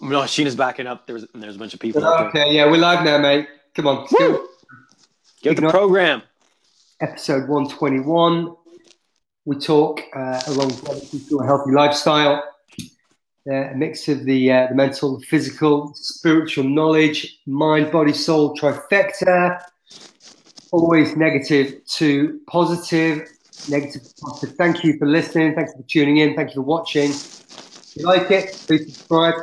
No, Sheena's backing up. There's there's a bunch of people. Okay, yeah, we're live now, mate. Come on, go. Get the program. Episode 121. We talk uh, along to a healthy lifestyle, uh, a mix of the uh, the mental, physical, spiritual knowledge, mind, body, soul trifecta. Always negative to positive, negative to positive. Thank you for listening. Thank you for tuning in. Thank you for watching. If you like it, please subscribe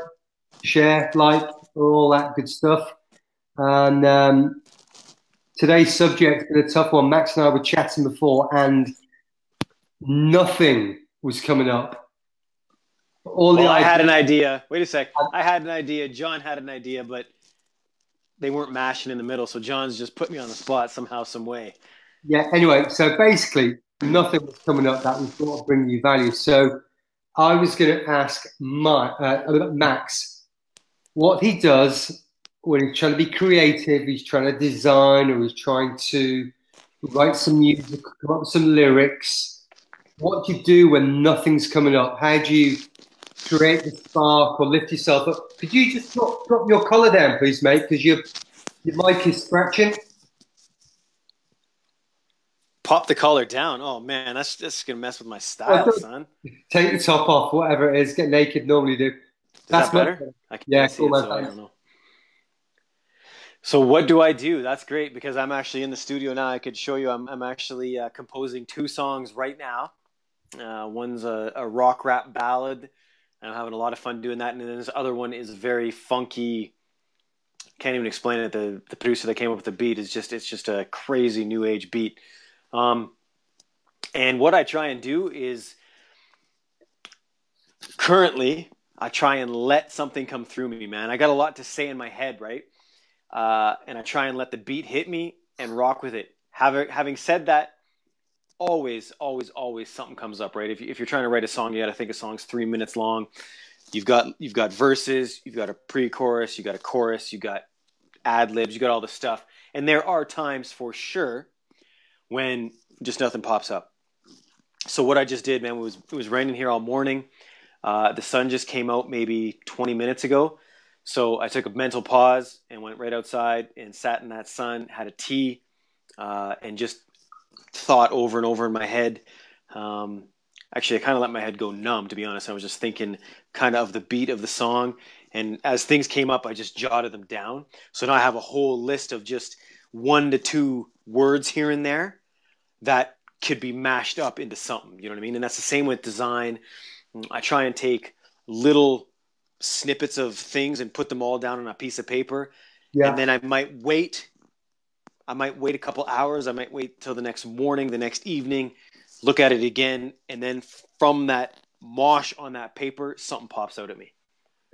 share, like, all that good stuff. And um, today's subject is a tough one. Max and I were chatting before, and nothing was coming up. All well, I had an idea. Wait a sec. I had an idea. John had an idea, but they weren't mashing in the middle. So John's just put me on the spot somehow, some way. Yeah. Anyway, so basically, nothing was coming up that was going to bring you value. So I was going to ask my, uh, Max what he does when he's trying to be creative, he's trying to design or he's trying to write some music, come up with some lyrics. What do you do when nothing's coming up? How do you create the spark or lift yourself up? Could you just drop, drop your collar down, please, mate? Because your your mic is scratching. Pop the collar down. Oh man, that's just gonna mess with my style, son. Take the top off, whatever it is. Get naked. Normally do. That's that better. I can yeah, cool, it, so I don't know. So what do I do? That's great because I'm actually in the studio now. I could show you. I'm, I'm actually uh, composing two songs right now. Uh, one's a, a, rock rap ballad, and I'm having a lot of fun doing that. And then this other one is very funky. Can't even explain it. The the producer that came up with the beat is just it's just a crazy new age beat. Um, and what I try and do is currently I try and let something come through me, man. I got a lot to say in my head, right? Uh, and I try and let the beat hit me and rock with it. Having, having said that, always, always, always something comes up, right? If, you, if you're trying to write a song, you got to think a song's three minutes long. You've got you've got verses, you've got a pre-chorus, you got a chorus, you got ad libs, you got all the stuff. And there are times for sure when just nothing pops up. So what I just did, man, was it was raining here all morning. Uh, the sun just came out maybe 20 minutes ago. So I took a mental pause and went right outside and sat in that sun, had a tea, uh, and just thought over and over in my head. Um, actually, I kind of let my head go numb, to be honest. I was just thinking kind of of the beat of the song. And as things came up, I just jotted them down. So now I have a whole list of just one to two words here and there that could be mashed up into something. You know what I mean? And that's the same with design I try and take little snippets of things and put them all down on a piece of paper. Yeah. And then I might wait. I might wait a couple hours. I might wait till the next morning, the next evening, look at it again, and then from that mosh on that paper, something pops out at me.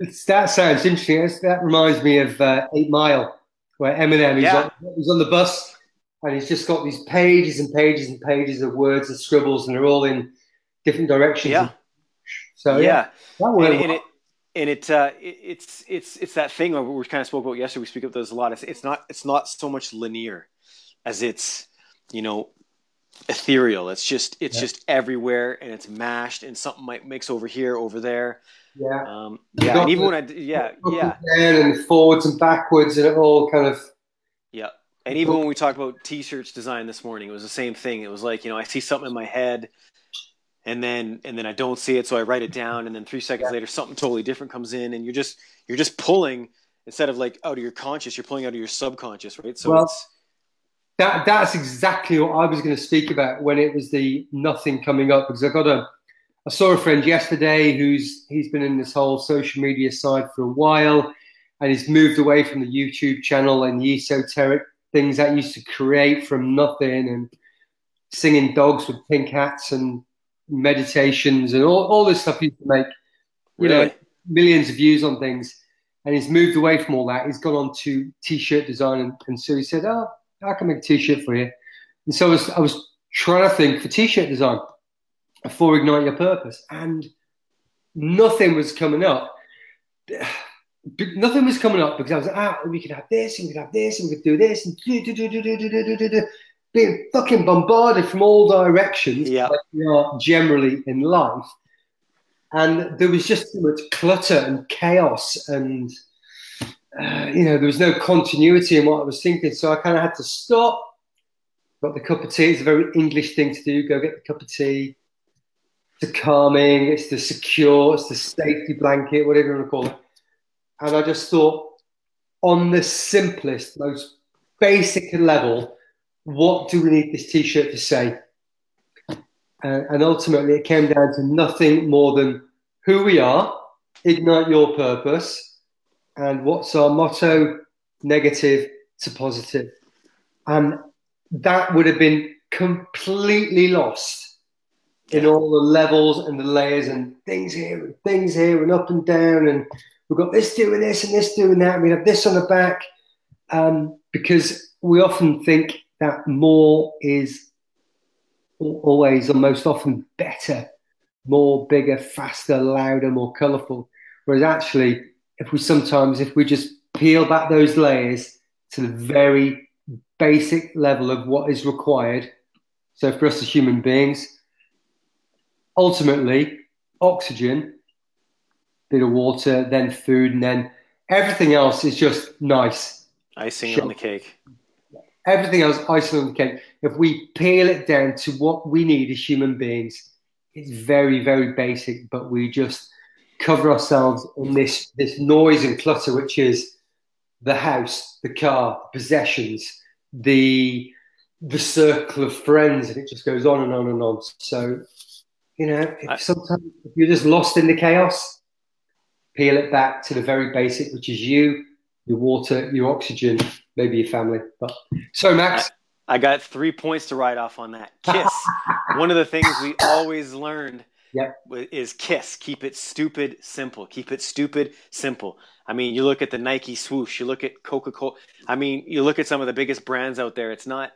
It's, that sounds interesting. that reminds me of uh, Eight Mile, where Eminem he's, yeah. on, he's on the bus and he's just got these pages and pages and pages of words and scribbles, and they're all in different directions. Yeah. So yeah, yeah and, and, it and it, uh, it, it's it's it's that thing we kind of spoke about yesterday. We speak of those a lot. It's, it's not it's not so much linear as it's you know ethereal. It's just it's yeah. just everywhere and it's mashed and something might mix over here over there. Yeah, um, yeah. And even when I yeah yeah and forwards and backwards and it all kind of yeah. And even when we talked about t-shirts design this morning, it was the same thing. It was like you know I see something in my head and then and then I don't see it, so I write it down, and then three seconds yeah. later, something totally different comes in, and you're just you're just pulling instead of like out of your conscious, you're pulling out of your subconscious, right? So well, it's that that's exactly what I was going to speak about when it was the nothing coming up because I got a I saw a friend yesterday who's he's been in this whole social media side for a while, and he's moved away from the YouTube channel and the esoteric things that used to create from nothing and singing dogs with pink hats and meditations and all, all this stuff he used to make, you really? know, millions of views on things. And he's moved away from all that. He's gone on to t-shirt design, and, and so he said, "Oh, I can make a t-shirt for you." And so I was, I was trying to think for t-shirt design for ignite your purpose, and nothing was coming up. Nothing was coming up because I was like, ah, we could have this, and we could have this, and we could do this, and do do do do do do do do being fucking bombarded from all directions, yeah. like we are generally in life. and there was just too much clutter and chaos, and uh, you know there was no continuity in what I was thinking. So I kind of had to stop. Got the cup of tea. It's a very English thing to do. Go get the cup of tea. It's the calming. It's the secure. It's the safety blanket, whatever you want to call it. And I just thought, on the simplest, most basic level, what do we need this T-shirt to say? Uh, and ultimately, it came down to nothing more than who we are, ignite your purpose, and what's our motto negative to positive. And that would have been completely lost in all the levels and the layers and things here and things here and up and down. And we've got this doing this and this doing that. We have this on the back um, because we often think that more is always or most often better, more bigger, faster, louder, more colourful. Whereas actually, if we sometimes, if we just peel back those layers to the very basic level of what is required, so for us as human beings, ultimately, oxygen, bit of water, then food, and then everything else is just nice. Icing on the cake everything else the cake. If we peel it down to what we need as human beings, it's very, very basic, but we just cover ourselves in this this noise and clutter, which is the house, the car, possessions, the the circle of friends, and it just goes on and on and on. So, you know, if sometimes if you're just lost in the chaos, peel it back to the very basic, which is you, your water, your oxygen, maybe your family. But so, Max. I, got three points to write off on that. Kiss. One of the things we always learned yep. is kiss. Keep it stupid simple. Keep it stupid simple. I mean, you look at the Nike swoosh, you look at Coca Cola. I mean, you look at some of the biggest brands out there. It's not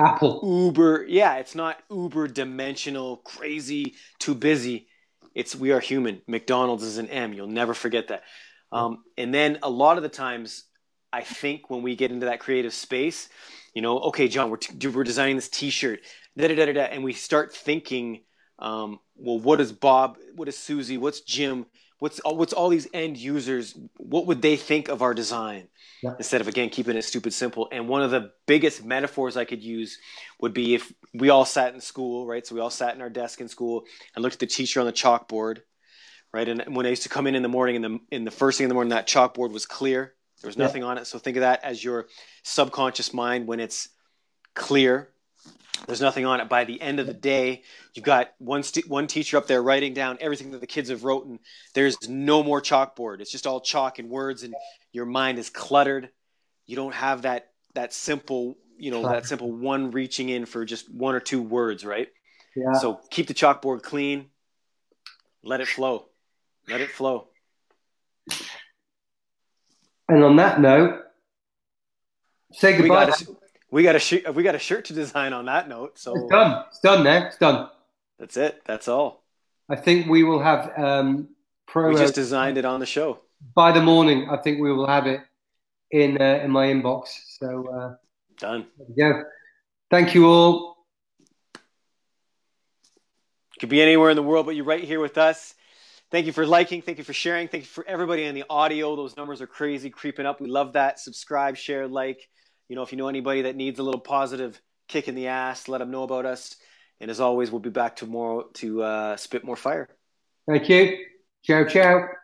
Apple. Uber. Yeah, it's not uber dimensional, crazy, too busy. It's we are human. McDonald's is an M. You'll never forget that. Um, and then a lot of the times, I think when we get into that creative space, you know, okay, John, we're, t- we're designing this T-shirt, da da da da, and we start thinking, um, well, what is Bob? What is Susie? What's Jim? What's what's all these end users? What would they think of our design? Yeah. Instead of again keeping it stupid simple. And one of the biggest metaphors I could use would be if we all sat in school, right? So we all sat in our desk in school and looked at the teacher on the chalkboard, right? And when I used to come in in the morning, in the in the first thing in the morning, that chalkboard was clear there was nothing yeah. on it. So think of that as your subconscious mind when it's clear. There's nothing on it. By the end of the day, you've got one st- one teacher up there writing down everything that the kids have written. There's no more chalkboard. It's just all chalk and words, and your mind is cluttered. You don't have that that simple, you know, that simple one reaching in for just one or two words, right? Yeah. So keep the chalkboard clean. Let it flow. Let it flow. And on that note, say goodbye. We got, a, we got a shirt. We got a shirt to design on that note. So it's done. It's done now. It's done. That's it. That's all. I think we will have um, pro. We just designed it on the show. By the morning, I think we will have it in uh, in my inbox. So uh, done. There we go. Thank you all. Could be anywhere in the world, but you're right here with us. Thank you for liking. Thank you for sharing. Thank you for everybody in the audio. Those numbers are crazy, creeping up. We love that. Subscribe, share, like. You know, if you know anybody that needs a little positive kick in the ass, let them know about us. And as always, we'll be back tomorrow to uh, spit more fire. Thank you. Ciao, ciao.